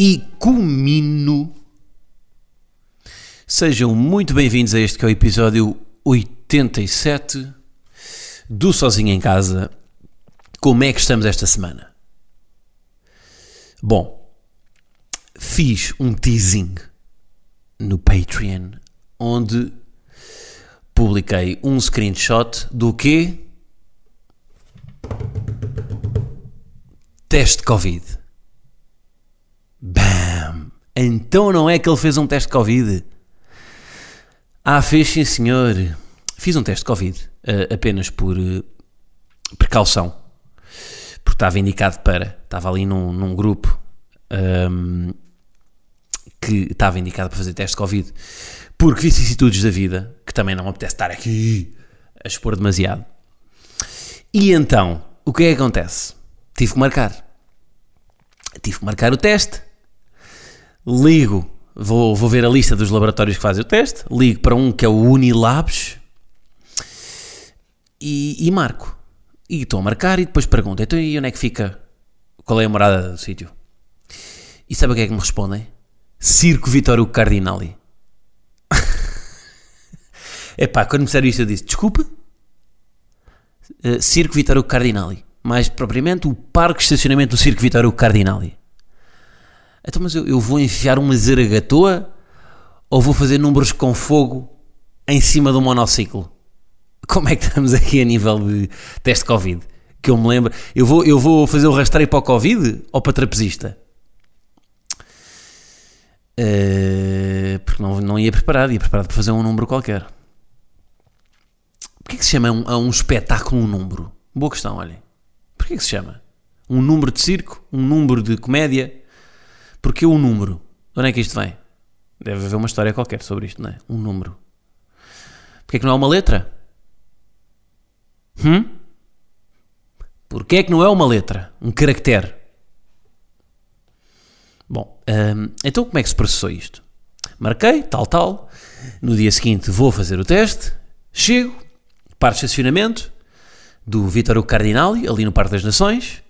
E comino. Sejam muito bem-vindos a este que é o episódio 87 do Sozinho em Casa. Como é que estamos esta semana? Bom, fiz um teasing no Patreon onde publiquei um screenshot do quê? Teste Covid. Então não é que ele fez um teste de Covid? Ah, fez sim, senhor. Fiz um teste de Covid uh, apenas por uh, precaução. Porque estava indicado para. Estava ali num, num grupo um, que estava indicado para fazer teste de Covid. Porque vicissitudes da vida, que também não apetece estar aqui a expor demasiado. E então, o que é que acontece? Tive que marcar. Tive que marcar o teste. Ligo, vou, vou ver a lista dos laboratórios que fazem o teste. Ligo para um que é o Unilabs e, e marco. E estou a marcar e depois pergunto: então e onde é que fica? Qual é a morada do sítio? E sabe o que é que me respondem? Circo Vittorio Cardinali. Epá, quando me disseram isto eu disse: desculpe? Uh, Circo Vittorio Cardinali mais propriamente o parque de estacionamento do Circo Vitório Cardinali. Então, mas eu, eu vou enfiar uma zaragatoa ou vou fazer números com fogo em cima do monociclo? Como é que estamos aqui a nível de teste Covid? Que eu me lembro. Eu vou, eu vou fazer o rastreio para o Covid ou para trapezista? Uh, porque não, não ia preparado, ia preparado para fazer um número qualquer. Porquê que se chama a um, um espetáculo um número? Boa questão, olhem. Porquê que se chama? Um número de circo? Um número de comédia? Porquê um número? De onde é que isto vem? Deve haver uma história qualquer sobre isto, não é? Um número. Porquê que não é uma letra? Hum? Porquê que não é uma letra? Um caractere? Bom, hum, então como é que se processou isto? Marquei, tal, tal. No dia seguinte vou fazer o teste. Chego, para de estacionamento do Vítor Cardinali, ali no Parque das Nações,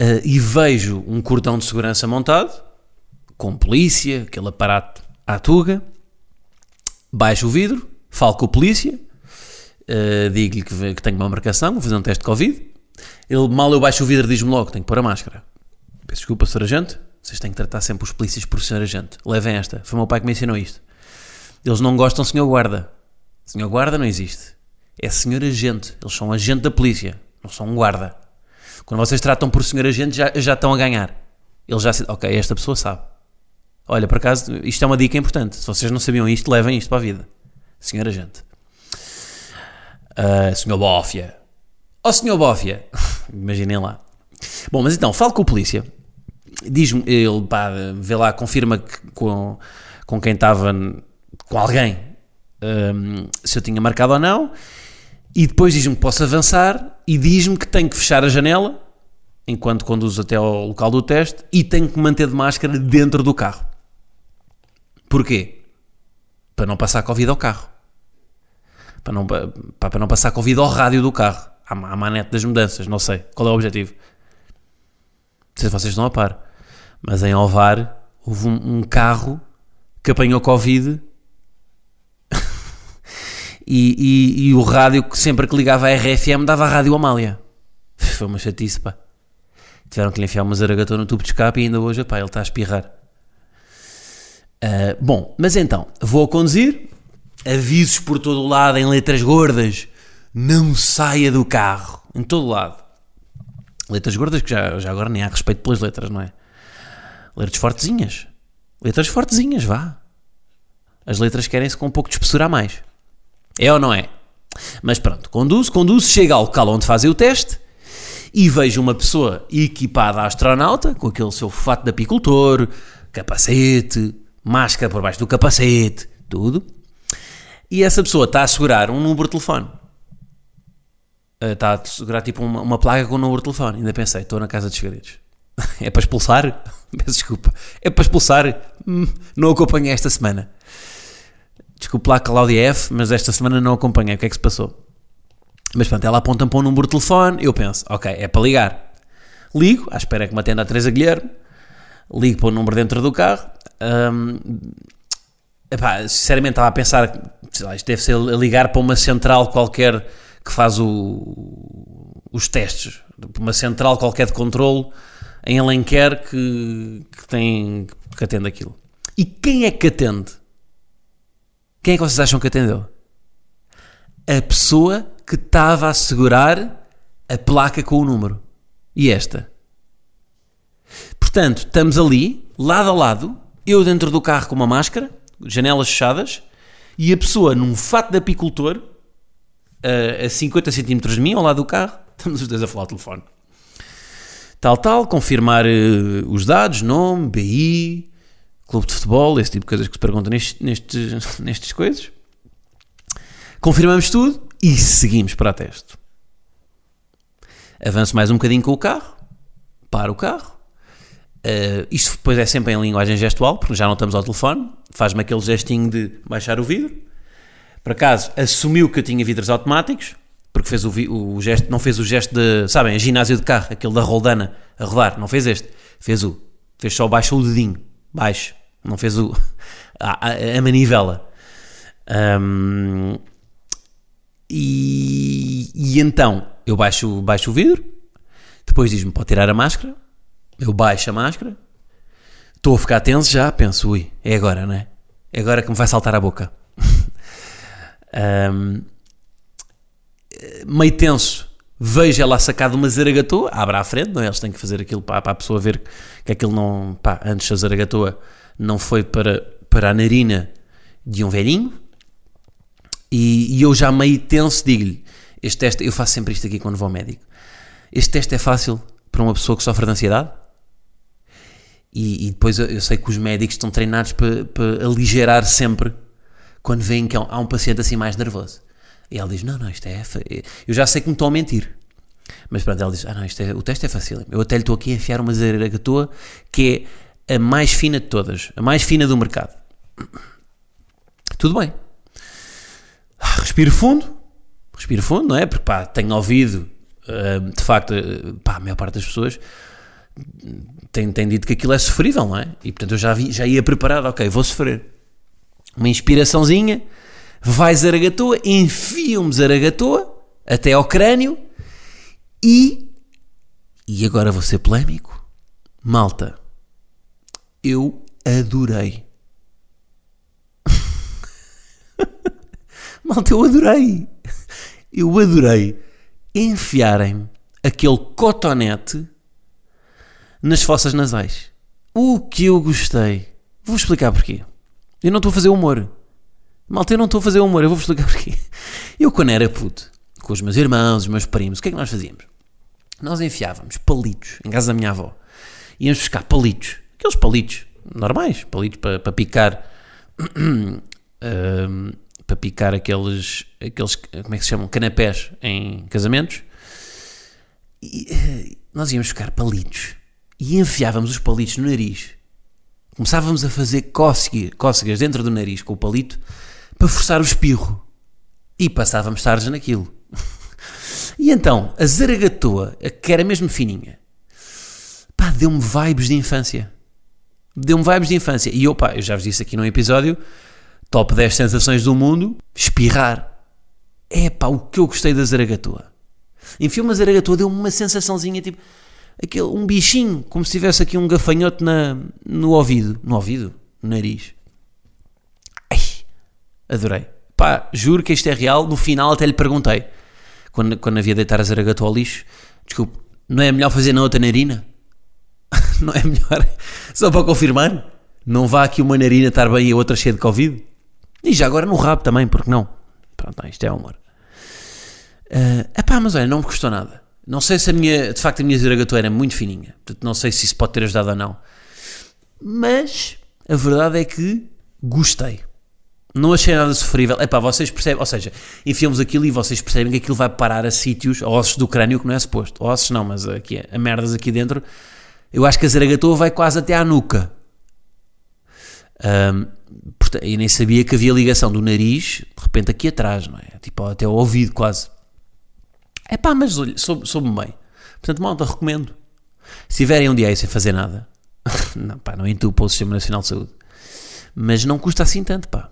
uh, e vejo um cordão de segurança montado, com polícia, aquele aparato à tuga, baixo o vidro, falo com a polícia, uh, digo-lhe que, que, tenho uma marcação, vou fazer um teste de Covid, ele, mal eu baixo o vidro, diz-me logo tenho que pôr a máscara. Peço desculpa, Sr. Agente, vocês têm que tratar sempre os polícias por Sr. Agente. Levem esta, foi o meu pai que me ensinou isto. Eles não gostam Sr. Guarda. Sr. Guarda não existe é senhor agente. Eles são agente da polícia, não são um guarda. Quando vocês tratam por senhor agente, já, já estão a ganhar. Eles já ok, esta pessoa sabe. Olha, por acaso, isto é uma dica importante. Se vocês não sabiam isto, levem isto para a vida. Senhor agente. Uh, senhor Bófia. Oh, senhor Bófia. Imaginem lá. Bom, mas então, falo com o polícia. Diz-me, ele, pá, vê lá, confirma que com, com quem estava, com alguém, um, se eu tinha marcado ou não e depois diz-me que posso avançar e diz-me que tenho que fechar a janela enquanto conduzo até ao local do teste e tenho que manter de máscara dentro do carro. Porquê? Para não passar Covid ao carro. Para não, para, para não passar Covid ao rádio do carro. À, à manete das mudanças, não sei. Qual é o objetivo? Não sei se vocês estão a par. Mas em Alvar houve um, um carro que apanhou Covid e, e, e, o rádio que sempre que ligava a RFM dava a Rádio Amália. Foi uma chatice, pá. Tiveram que lhe enfiar uma zaragatona no tubo de escape e ainda hoje, pá, ele está a espirrar. Uh, bom, mas então, vou a conduzir, avisos por todo o lado em letras gordas, não saia do carro, em todo o lado. Letras gordas que já, já agora nem há respeito pelas letras, não é? Letras fortezinhas. Letras fortezinhas, vá. As letras querem-se com um pouco de espessura a mais. É ou não é? Mas pronto, conduzo, conduzo, chego ao local onde fazem o teste e vejo uma pessoa equipada a astronauta, com aquele seu fato de apicultor, capacete, máscara por baixo do capacete, tudo. E essa pessoa está a segurar um número de telefone. Uh, Está a segurar tipo uma, uma placa com um número de telefone. Ainda pensei, estou na casa dos segredos. é para expulsar? Peço desculpa. É para expulsar? Hum, não acompanhei esta semana. Desculpe lá, Cláudia F, mas esta semana não acompanhei. O que é que se passou? Mas pronto, ela aponta para um número de telefone. Eu penso, ok, é para ligar. Ligo, à espera que me atenda a Teresa Guilherme. Ligo para o número dentro do carro. Hum, epá, sinceramente estava a pensar, sei lá, isto deve ser ligar para uma central qualquer que faz o- os testes. Uma central qualquer de controle em Alenquer que, que tem que atende aquilo. E quem é que atende? Quem é que vocês acham que atendeu? A pessoa que estava a segurar a placa com o número. E esta? Portanto, estamos ali, lado a lado, eu dentro do carro com uma máscara, janelas fechadas, e a pessoa num fato de apicultor, a, a 50 centímetros de mim, ao lado do carro, estamos os dois a falar ao telefone. Tal, tal, confirmar eh, os dados, nome, BI, clube de futebol, esse tipo de coisas que se perguntam nestes, nestes, coisas. Confirmamos tudo e seguimos para a teste. Avanço mais um bocadinho com o carro, para o carro. Uh, isto depois é sempre em linguagem gestual, porque já não estamos ao telefone. Faz-me aquele gestinho de baixar o vidro. Por acaso, assumiu que eu tinha vidros automáticos, porque fez o, o gesto, não fez o gesto de, sabem, ginásio de carro, aquele da roldana a rodar, não fez este. Fez o, fez só baixo o dedinho, baixo. Não fez o, a, a- a manivela. Ahm, e, e então, eu baixo, baixo o vidro, depois diz-me, pode tirar a máscara, eu baixo a máscara, estou a ficar tenso já, penso, ui, é agora, não é? É agora que me vai saltar a boca. Ahm, meio tenso, vejo ela sacada uma zaragatoa, abre à frente, não é? Eles têm que fazer aquilo para, para a pessoa ver que aquilo não, pá, antes a zaragatoa não foi para, para a narina de um velhinho, e, e eu já meio tenso digo-lhe, este teste, eu faço sempre isto aqui quando vou ao médico, este teste é fácil para uma pessoa que sofre de ansiedade? E, e depois eu, eu sei que os médicos estão treinados para, para aligerar sempre quando veem que há um, paciente assim mais nervoso. E ela diz: Não, não, isto é. Eu já sei que me estou a mentir. Mas pronto, ela diz: Ah, não, isto é, o teste é fácil. Eu até lhe estou aqui a enfiar uma zaragatoa que é a mais fina de todas, a mais fina do mercado. Tudo bem. Ah, Respiro fundo, respiro fundo, não é? Porque pá, tenho ouvido, ah, de facto, ah, pá, a maior parte das pessoas tem, tem dito que aquilo é sofrível, não é? E portanto eu já, vi, já ia preparado, ok, vou sofrer. Uma inspiraçãozinha, vai zaragatoa, enfia-me zaragatoa até ao crânio e. E agora vou ser polémico. Malta, eu adorei. Malta, eu adorei. Eu adorei enfiarem-me aquele cotonete nas fossas nasais. O que eu gostei. Vou explicar porquê. Eu não estou a fazer humor. Malta, eu não estou a fazer humor. Eu vou-vos explicar porquê. Eu, quando era puto, com os meus irmãos, os meus primos, o que é que nós fazíamos? Nós enfiávamos palitos em casa da minha avó. Íamos buscar palitos. Aqueles palitos normais. Palitos para, para picar. Para picar aqueles, aqueles. Como é que se chamam? Canapés em casamentos. E, eh, nós íamos buscar palitos e enfiávamos os palitos no nariz. Começávamos a fazer cócega- cócegas dentro do nariz com o palito para forçar o espirro. E passávamos tardes naquilo. E então, a zaragatoa, que era mesmo fininha, pá, deu-me vibes de infância. Deu-me vibes de infância. E pá, eu já vos disse aqui num episódio, top 10 sensações do mundo, espirrar. É pá, o que eu gostei da zaragatoa. Enfim, uma zaragatoa deu-me uma sensaçãozinha, tipo, aquele, um bichinho, como se tivesse aqui um gafanhoto na, no ouvido. No ouvido? No nariz. Ai, adorei. Pá, juro que isto é real. No final até lhe perguntei, quando, quando havia de deitar a zaragatoa ao lixo, desculpe, não é melhor fazer na outra narina? não é melhor? Só para confirmar? Não vá aqui uma narina estar bem e a outra cheia de Covid? E já agora no rabo também, porque não? Pronto, isto é humor. Uh, epá, mas olha, não me custou nada. Não sei se a minha, de facto, a minha zaragatoa era muito fininha. Portanto, não sei se isso pode ter ajudado ou não. Mas a verdade é que gostei. Não achei nada sofrível. Epá, vocês percebem, ou seja, enfiamos aquilo e vocês percebem que aquilo vai parar a sítios, a ossos do crânio que não é suposto. Ossos não, mas aqui, a merdas aqui dentro. Eu acho que a zaragatua vai quase até à nuca. Um, portanto, e nem sabia que havia ligação do nariz, de repente aqui atrás, não é? Tipo, até ao ouvido quase. É pá, mas olha, soube, soube bem. Portanto, malta, recomendo. Se tiverem um dia aí sem fazer nada, não, pá, não entupa o Sistema Nacional de Saúde. Mas não custa assim tanto, pá.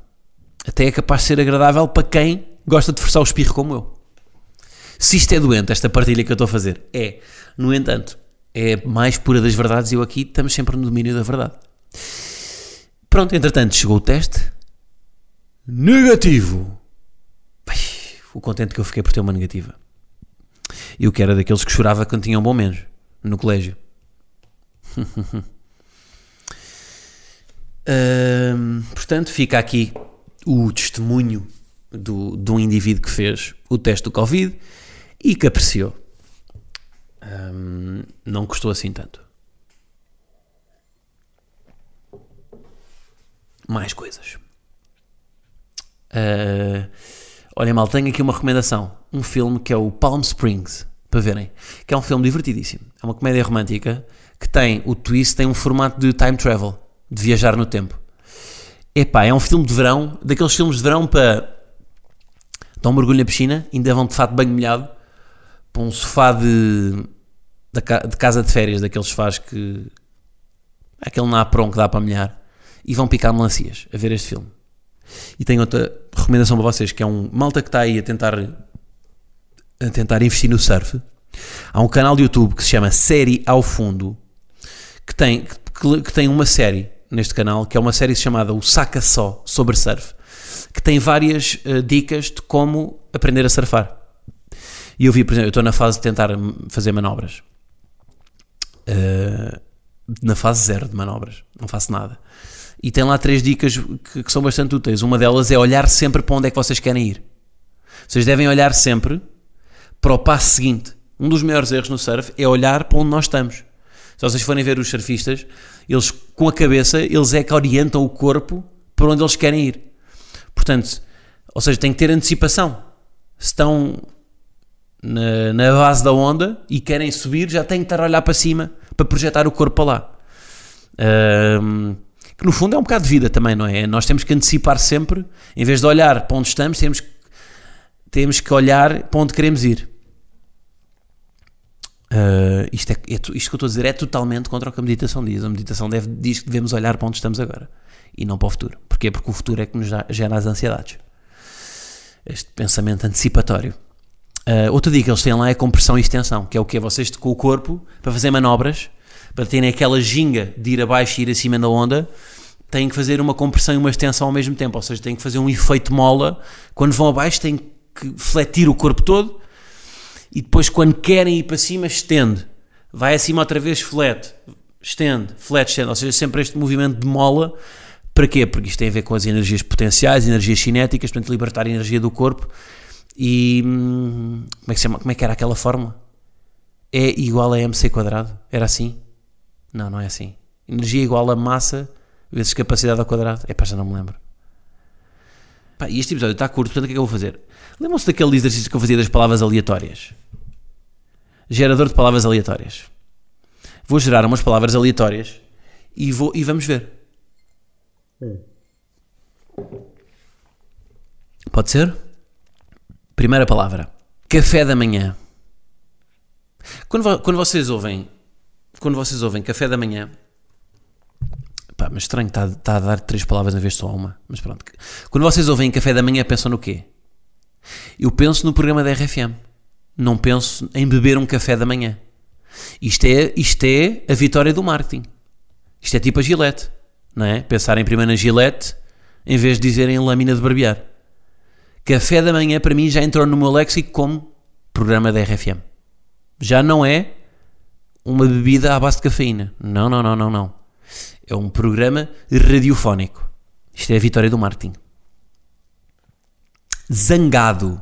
Até é capaz de ser agradável para quem gosta de forçar o espirro como eu. Se isto é doente, esta partilha que eu estou a fazer, é. No entanto, é mais pura das verdades e eu aqui estamos sempre no domínio da verdade. Pronto, entretanto, chegou o teste. Negativo. o contente que eu fiquei por ter uma negativa. Eu que era daqueles que chorava quando tinha um bom menos no colégio. portanto, fica aqui o testemunho do, de um indivíduo que fez o teste do Covid e que apreciou. Não custou assim tanto. Mais coisas. Uh, olha, mal, tenho aqui uma recomendação. Um filme que é o Palm Springs, para verem. Que é um filme divertidíssimo. É uma comédia romântica que tem o twist, tem um formato de time travel, de viajar no tempo. Epá, é um filme de verão, daqueles filmes de verão para dar um mergulho na piscina, ainda vão de fato banho molhado, para um sofá de, de casa de férias, daqueles sofás que. aquele napron que dá para molhar, e vão picar melancias a ver este filme. E tenho outra recomendação para vocês, que é um malta que está aí a tentar, a tentar investir no surf. Há um canal de YouTube que se chama Série ao Fundo, que tem, que, que tem uma série neste canal, que é uma série chamada O Saca Só, sobre surf, que tem várias uh, dicas de como aprender a surfar. E eu vi, por exemplo, eu estou na fase de tentar fazer manobras. Uh, na fase zero de manobras, não faço nada. E tem lá três dicas que, que, são bastante úteis. Uma delas é olhar sempre para onde é que vocês querem ir. Vocês devem olhar sempre para o passo seguinte. Um dos maiores erros no surf é olhar para onde nós estamos. Se vocês forem ver os surfistas, eles com a cabeça, eles é que orientam o corpo para onde eles querem ir. Portanto, ou seja, tem que ter antecipação. Se estão na, na base da onda e querem subir, já têm que estar a olhar para cima para projetar o corpo para lá. Um, que no fundo é um bocado de vida também, não é? Nós temos que antecipar sempre, em vez de olhar para onde estamos, temos, temos que olhar para onde queremos ir. Uh, isto, é, é, isto que eu estou a dizer é totalmente contra o que a meditação diz. A meditação deve, diz que devemos olhar para onde estamos agora e não para o futuro. Porquê? Porque o futuro é que nos gera as ansiedades. Este pensamento antecipatório. Uh, outra dica que eles têm lá é compressão e extensão, que é o que vocês com o corpo para fazer manobras, para terem aquela ginga de ir abaixo e ir acima da onda, têm que fazer uma compressão e uma extensão ao mesmo tempo, ou seja, têm que fazer um efeito mola. Quando vão abaixo, têm que fletir o corpo todo e depois, quando querem ir para cima, estende, vai acima outra vez, flete, estende, flete, estende, ou seja, sempre este movimento de mola. Para quê? Porque isto tem a ver com as energias potenciais, energias cinéticas, portanto, libertar a energia do corpo e hum, como é que se chama? Como é que era aquela fórmula? É igual a mc quadrado? Era assim? Não, não é assim. Energia igual a massa vezes capacidade ao quadrado. É pá, já não me lembro. Pá, e este episódio está curto, portanto o que é que eu vou fazer? Lembram-se daquele exercício que eu fazia das palavras aleatórias? Gerador de palavras aleatórias. Vou gerar umas palavras aleatórias e, vou, e vamos ver. Pode ser? Primeira palavra: café da manhã. Quando, quando vocês ouvem quando vocês ouvem café da manhã, pá, mas estranho, está, está a dar três palavras em vez de só uma, mas pronto. Quando vocês ouvem café da manhã, pensam no quê? Eu penso no programa da RFM. Não penso em beber um café da manhã. Isto é, isto é a vitória do marketing. Isto é tipo a Gillette, não é? Pensarem primeiro na Gillette em vez de dizerem lâmina de barbear. Café da manhã para mim já entrou no meu léxico como programa da RFM. Já não é uma bebida à base de cafeína. Não, não, não, não, não. É um programa radiofónico. Isto é a vitória do marketing. Zangado.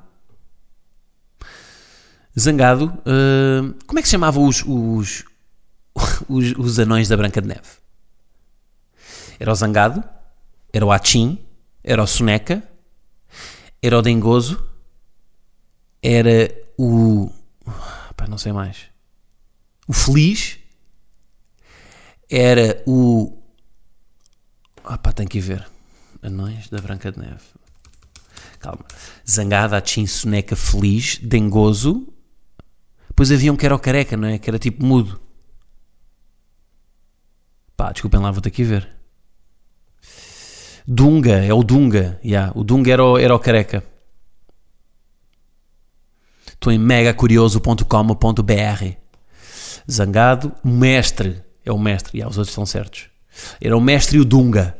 Zangado. Uh, como é que se chamavam os, os, os, os anões da Branca de Neve? Era o zangado, era o achim, era o soneca, era o dengoso, era o. Pá, não sei mais. O feliz, era o. Ah, pá, tem que ir ver. Anões da Branca de Neve. Calma. Zangada, achim, soneca, feliz, dengoso. Depois havia um que era o careca, não é? Que era tipo mudo. Pá, desculpem lá, vou ter que ir ver. Dunga, é o Dunga. Yeah, o Dunga era o, era o careca. Estou em megacurioso.com.br. Zangado, mestre. É o mestre. Yeah, os outros estão certos. Era o mestre e o Dunga.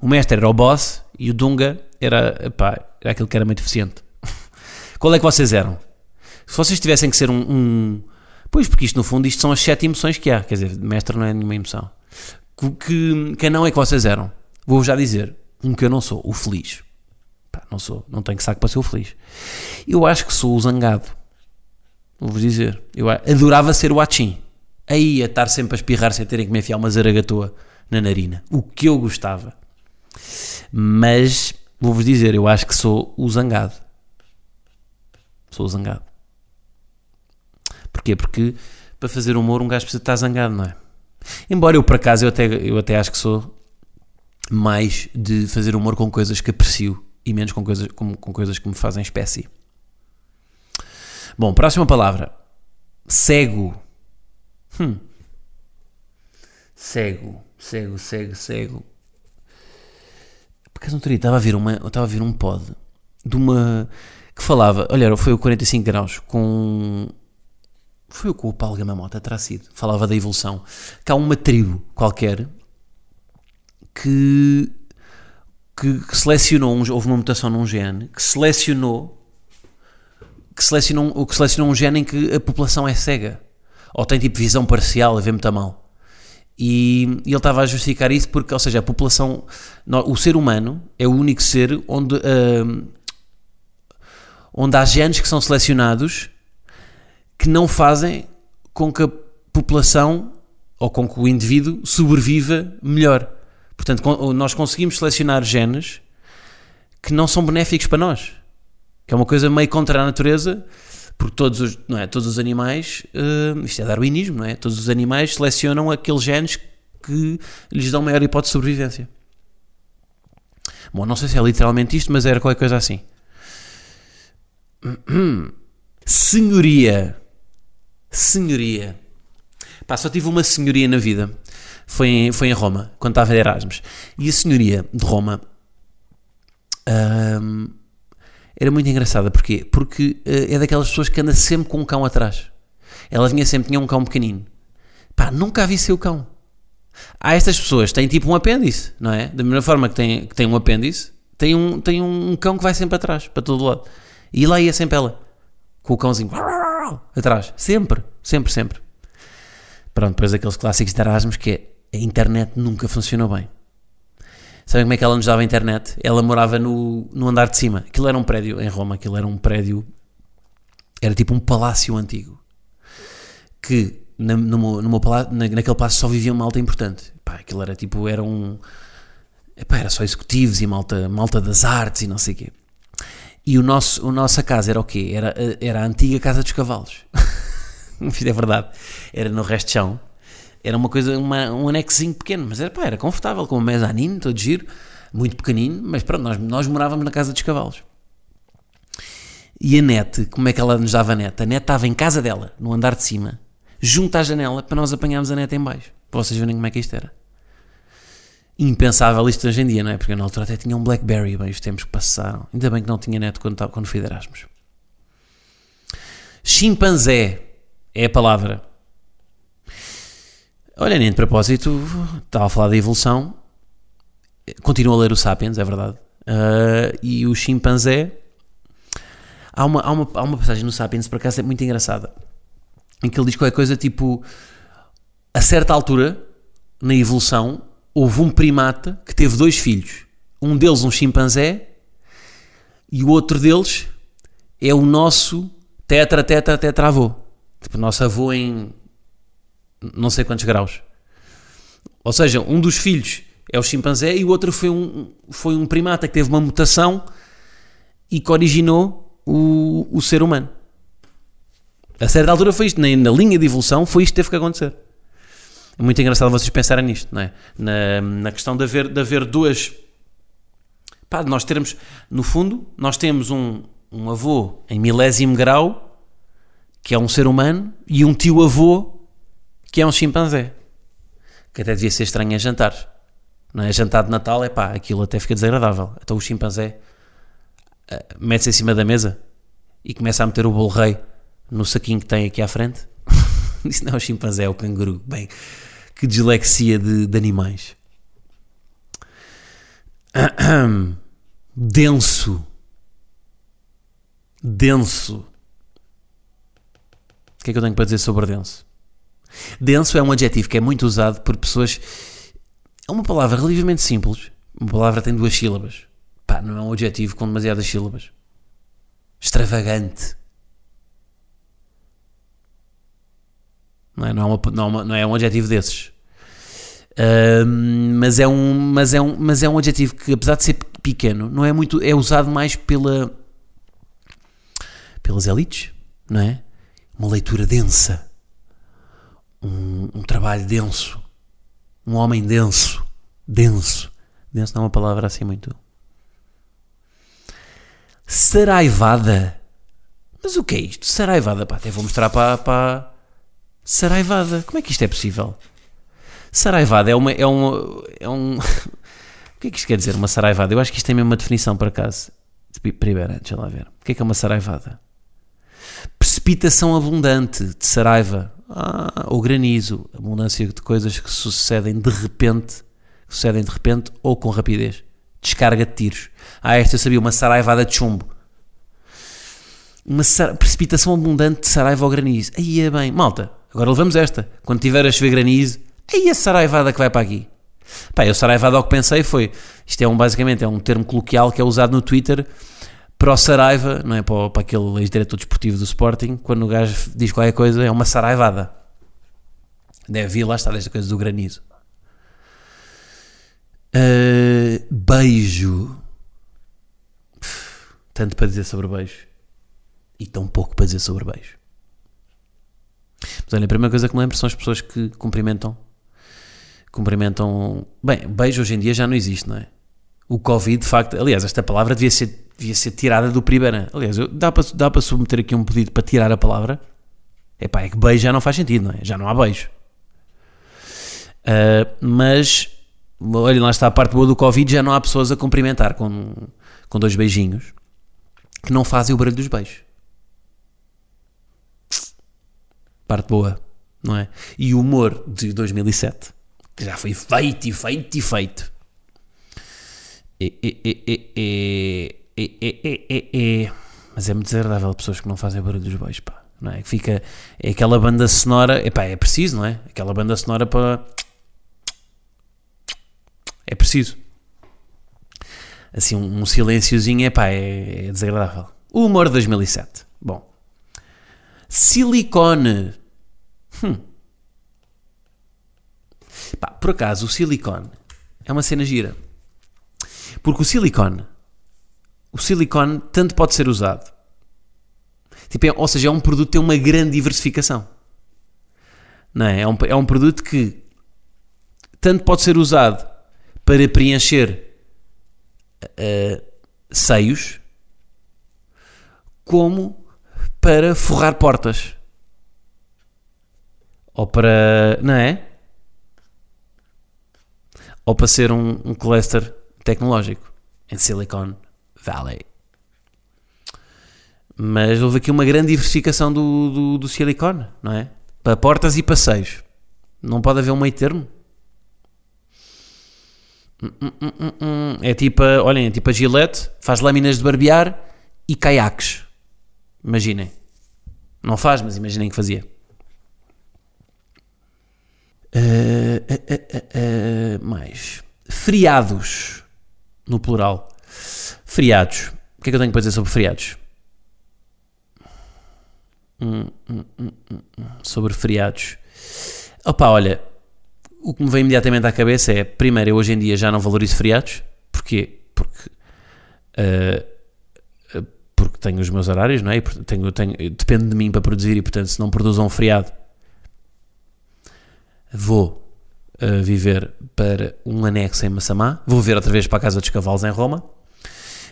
O mestre era o boss e o Dunga era, epá, era aquele que era muito eficiente. Qual é que vocês eram? Se vocês tivessem que ser um, um, Pois, porque isto no fundo isto são as sete emoções que há. Quer dizer, mestre não é nenhuma emoção. Que, que, que não é que vocês eram? Vou já dizer. Um que eu não sou, o feliz. Pá, não sou, não tenho saco para ser o feliz. Eu acho que sou o zangado. Vou-vos dizer. Eu adorava ser o achim. Aí a estar sempre a espirrar sem terem que me enfiar uma zaragatoa na narina. O que eu gostava. Mas vou-vos dizer, eu acho que sou o zangado. Sou o zangado. Porquê? Porque para fazer humor um gajo precisa estar zangado, não é? Embora eu, por acaso, eu até, eu até acho que sou mais de fazer humor com coisas que aprecio e menos com coisas, com, com coisas que me fazem espécie. Bom, próxima palavra. Cego. Hum. Cego, cego, cego, cego. Porque não teria, estava a ver uma, estava a ver um pod de uma que falava, olha, foi o 45 graus com foi o que o Paulo Gamamota terá sido. Falava da evolução. Que há uma tribo qualquer que, que, que selecionou, um, houve uma mutação num gene, que selecionou que selecionou, que selecionou um gene em que a população é cega. Ou tem tipo visão parcial, a ver muito mal. E, e ele estava a justificar isso porque, ou seja, a população, o ser humano é o único ser onde, uh, onde há genes que são selecionados que não fazem com que a população ou com que o indivíduo sobreviva melhor. Portanto, nós conseguimos selecionar genes que não são benéficos para nós, que é uma coisa meio contra a natureza, porque todos os, não é, todos os animais, uh, isto é darwinismo, não é? Todos os animais selecionam aqueles genes que lhes dão maior hipótese de sobrevivência. Bom, não sei se é literalmente isto, mas era qualquer coisa assim. Senhoria senhoria. Pá, só tive uma senhoria na vida. Foi em, foi em Roma, quando estava em Erasmus. E a senhoria de Roma era muito engraçada. Porquê? Porque uh, é daquelas pessoas que anda sempre com um cão atrás. Ela vinha sempre, tinha um cão pequenino. Pá, nunca vi seu cão. Há estas pessoas têm tipo um apêndice, não é? Da mesma forma que tem, que tem um apêndice, tem um, tem um cão que vai sempre atrás, para todo lado. E lá ia sempre ela, com o cãozinho atrás. Sempre, sempre, sempre. Pronto, depois aqueles clássicos de Erasmus que é, a internet nunca funcionou bem. Sabem como é que ela nos dava a internet? Ela morava no, no andar de cima. Aquilo era um prédio em Roma, aquilo era um prédio. Era tipo um palácio antigo. Que na, palácio, na, naquele palácio só vivia uma malta importante. Pá, aquilo era tipo. Era um. Epá, era só executivos e malta, malta das artes e não sei o quê. E o nosso, a nossa casa era o quê? Era, era a antiga Casa dos Cavalos. É verdade. Era no resto de chão. Era uma coisa, uma, um anexinho pequeno, mas era, pá, era confortável, com uma mezanino, todo giro, muito pequenino, mas pronto, nós, nós morávamos na Casa dos Cavalos. E a net, como é que ela nos dava a net? A net estava em casa dela, no andar de cima, junto à janela, para nós apanharmos a net em baixo. Para vocês verem como é que isto era impensável isto hoje em dia, não é? Porque na altura até tinha um Blackberry, bem, os tempos que passaram. Ainda bem que não tinha net quando, quando fui de Erasmus. Chimpanzé é a palavra. Olha, nem de propósito, estava a falar da evolução. Continuo a ler o Sapiens, é verdade. Uh, e o chimpanzé. Há uma, há, uma, há uma passagem no Sapiens, por acaso, é muito engraçada. Em que ele diz qualquer coisa tipo. A certa altura, na evolução, houve um primata que teve dois filhos. Um deles um chimpanzé e o outro deles é o nosso tetra, tetra, tetravô. Tipo, nosso avô em não sei quantos graus. Ou seja, um dos filhos É o chimpanzé e o outro foi um, foi um primata que teve uma mutação e que originou o, o ser humano. A certa altura foi isto, na, na linha de evolução foi isto que teve que acontecer. É muito engraçado vocês pensarem nisto, não é? Na, na questão de haver, de haver duas. Pá, nós termos, no fundo, nós temos um, um avô em milésimo grau, que é um ser humano, e um tio-avô, que é um chimpanzé. Que até devia ser estranho a jantar. Não é? Jantar de Natal, é pá, aquilo até fica desagradável. Então o chimpanzé uh, mete-se em cima da mesa e começa a meter o bolo rei no saquinho que tem aqui à frente. Isso não é o chimpanzé, é o canguru. Bem, que dislexia de, de animais. Denso. Denso. O que é que eu tenho para dizer sobre denso? Denso é um adjetivo que é muito usado por pessoas. É uma palavra relativamente simples. Uma palavra tem duas sílabas. Pá, não é um adjetivo com demasiadas sílabas. Extravagante. Não é, não é, uma, não é, uma, não é um adjetivo desses. Mas, é um, mas, é um, mas é um adjetivo que, apesar de ser pequeno, não é muito. é usado mais pela, pelas elites, não é? Uma leitura densa, um, um trabalho denso, um homem denso, denso. Denso não é uma palavra assim muito. Saraivada. Mas o que é isto? Saraivada, pá, até vou mostrar para, para, Saraivada. Como é que isto é possível? Saraivada é uma. É, uma, é um. o que é que isto quer dizer, uma saraivada? Eu acho que isto tem mesmo uma definição para casa. Primeiro, deixa lá ver. O que é que é uma saraivada? Precipitação abundante de saraiva. Ah, ou granizo. Abundância de coisas que sucedem de repente. Sucedem de repente ou com rapidez. Descarga de tiros. Ah, esta eu sabia, uma saraivada de chumbo uma precipitação abundante de saraiva ou granizo. Aí é bem, malta, Agora levamos esta. Quando tiver a chover granizo, aí a saraivada que vai para aqui. Pá, eu saraivada ao que pensei foi, isto é um, basicamente é um termo coloquial que é usado no Twitter para o Saraiva, não é? Para, para aquele ex-diretor desportivo do Sporting, quando o gajo diz qualquer coisa, é uma saraivada. Deve vir, lá está, desta coisa do granizo. Uh, beijo. Tanto para dizer sobre beijo. E tão pouco para dizer sobre beijo. Mas olha, a primeira coisa que me lembro são as pessoas que cumprimentam. Cumprimentam. Bem, beijo hoje em dia já não existe, não é? O Covid, de facto. Aliás, esta palavra devia ser, devia ser tirada do primeiro. Aliás, eu, dá, para, dá para submeter aqui um pedido para tirar a palavra. Epá, é que beijo já não faz sentido, não é? Já não há beijo. Uh, mas, olha, lá está a parte boa do Covid, já não há pessoas a cumprimentar com, com dois beijinhos que não fazem o barulho dos beijos. parte boa, não é? E o humor de 2007, que já foi feito e feito e feito. E, e, e, Mas é muito desagradável pessoas que não fazem barulho dos pá. Não é? Que fica. É aquela banda sonora. Epá, é preciso, não é? Aquela banda sonora para. É preciso. Assim, um, um silênciozinho, epá, é, é desagradável. O humor de 2007. Bom. Silicone. Hum. Por acaso, o silicone é uma cena gira. Porque o silicone, o silicone tanto pode ser usado. Tipo, é, ou seja, é um produto que tem uma grande diversificação. Não é? É um, é um produto que tanto pode ser usado para preencher uh, seios, como para forrar portas. Ou para. Não é? Ou para ser um, um cluster tecnológico em Silicon Valley. Mas houve aqui uma grande diversificação do, do, do silicone, não é? Para portas e passeios. Não pode haver um meio termo. Hum, hum, hum, é tipo, olhem, é tipo a Gillette, faz lâminas de barbear e caiaques. Imaginem. Não faz, mas imaginem que fazia. Uh, uh, uh, mais. Feriados. No plural. Feriados. O que é que eu tenho para dizer sobre feriados? Hum, hum, hum, sobre feriados. Opa, olha. o que me vem imediatamente à cabeça é, primeiro, eu hoje em dia já não valorizo feriados. Porquê? Porque, uh, porque tenho os meus horários, não é? Tenho, tenho, depende de mim para produzir e, portanto, se não produzo um feriado, vou uh, viver para um anexo em Massamá, vou ver outra vez para a Casa dos Cavalos em Roma,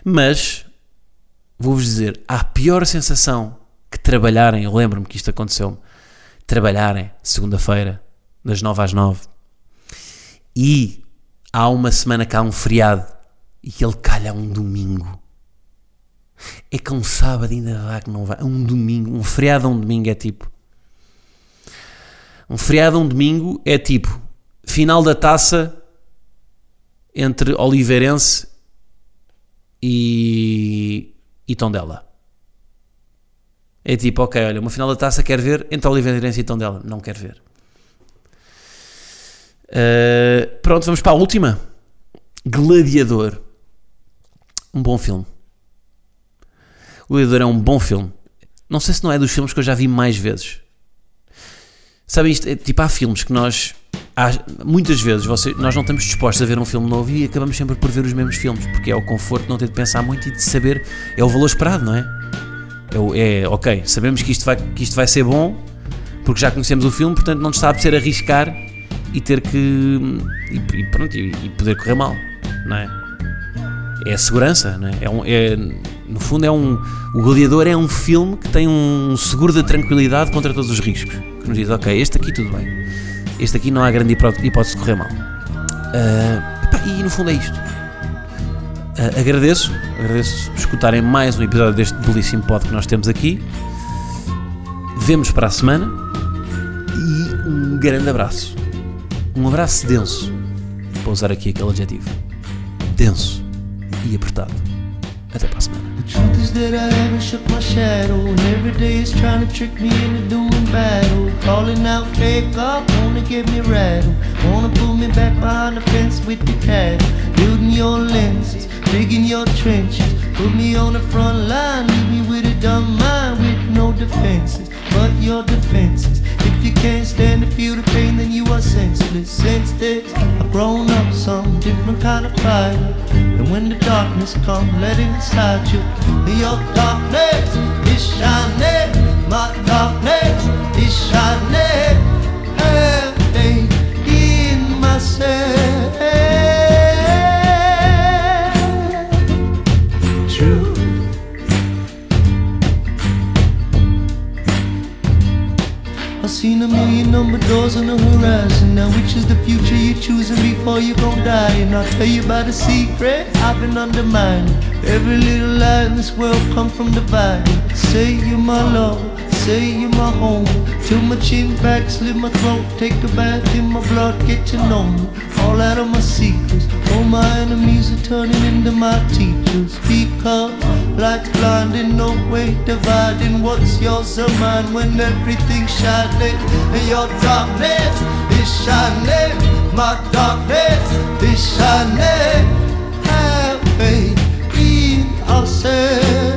mas vou-vos dizer, a pior sensação que trabalharem, eu lembro-me que isto aconteceu-me, trabalharem segunda-feira, das nove às nove, e há uma semana que há um feriado e que ele calha um domingo. É que um sábado ainda vá que não vai. Um domingo, um feriado a um domingo é tipo. Um feriado a um domingo é tipo final da taça entre Oliveirense e, e Tondela. É tipo, ok, olha, uma final da taça quer ver entre Oliveirense e Tondela. Não quer ver. Uh, pronto, vamos para a última. Gladiador. Um bom filme. O Gladiador é um bom filme. Não sei se não é dos filmes que eu já vi mais vezes. Sabem isto? É, tipo, há filmes que nós. Há, muitas vezes você, nós não estamos dispostos a ver um filme novo e acabamos sempre por ver os mesmos filmes, porque é o conforto de não ter de pensar muito e de saber. É o valor esperado, não é? É, é ok, sabemos que isto, vai, que isto vai ser bom porque já conhecemos o filme, portanto não nos está a ser arriscar e ter que. e, e pronto, e, e, poder correr mal, não é? É a segurança, não é? é, um, é no fundo, é um. O Gladiador é um filme que tem um seguro de tranquilidade contra todos os riscos. Que nos diz, ok, este aqui tudo bem. Este aqui não há grande hipótese de correr mal. Uh, e no fundo é isto. Uh, agradeço, agradeço escutarem mais um episódio deste belíssimo pod que nós temos aqui. Vemos para a semana e um grande abraço. Um abraço denso, para usar aqui aquele adjetivo. Denso e apertado. The truth is that I haven't shook my shadow. And every day is trying to trick me into doing battle. Calling out fake up, wanna get me rattled. Wanna pull me back behind the fence with the cattle. Building your lenses, digging your trenches. Put me on the front line, leave me with a dumb mind With no defenses, but your defenses if you can't stand to feel the pain, then you are senseless. Since this, I've grown up some different kind of fighter. And when the darkness comes, let it inside you. Your darkness is shining, my darkness is shining. Hey, in seen a million number doors on the horizon. Now, which is the future you're choosing before you gon' die? And I'll tell you about a secret I've been undermining. Every little lie in this world come from dividing. Say you're my love, say you're my home. Till my chin back, slit my throat, take a bath in my blood, get to know me. All out of my secrets. All my enemies are turning into my teachers. Because Light's blinding, no way dividing what's yours or mine when everything's shining. And your darkness is shining, my darkness is shining. Have faith myself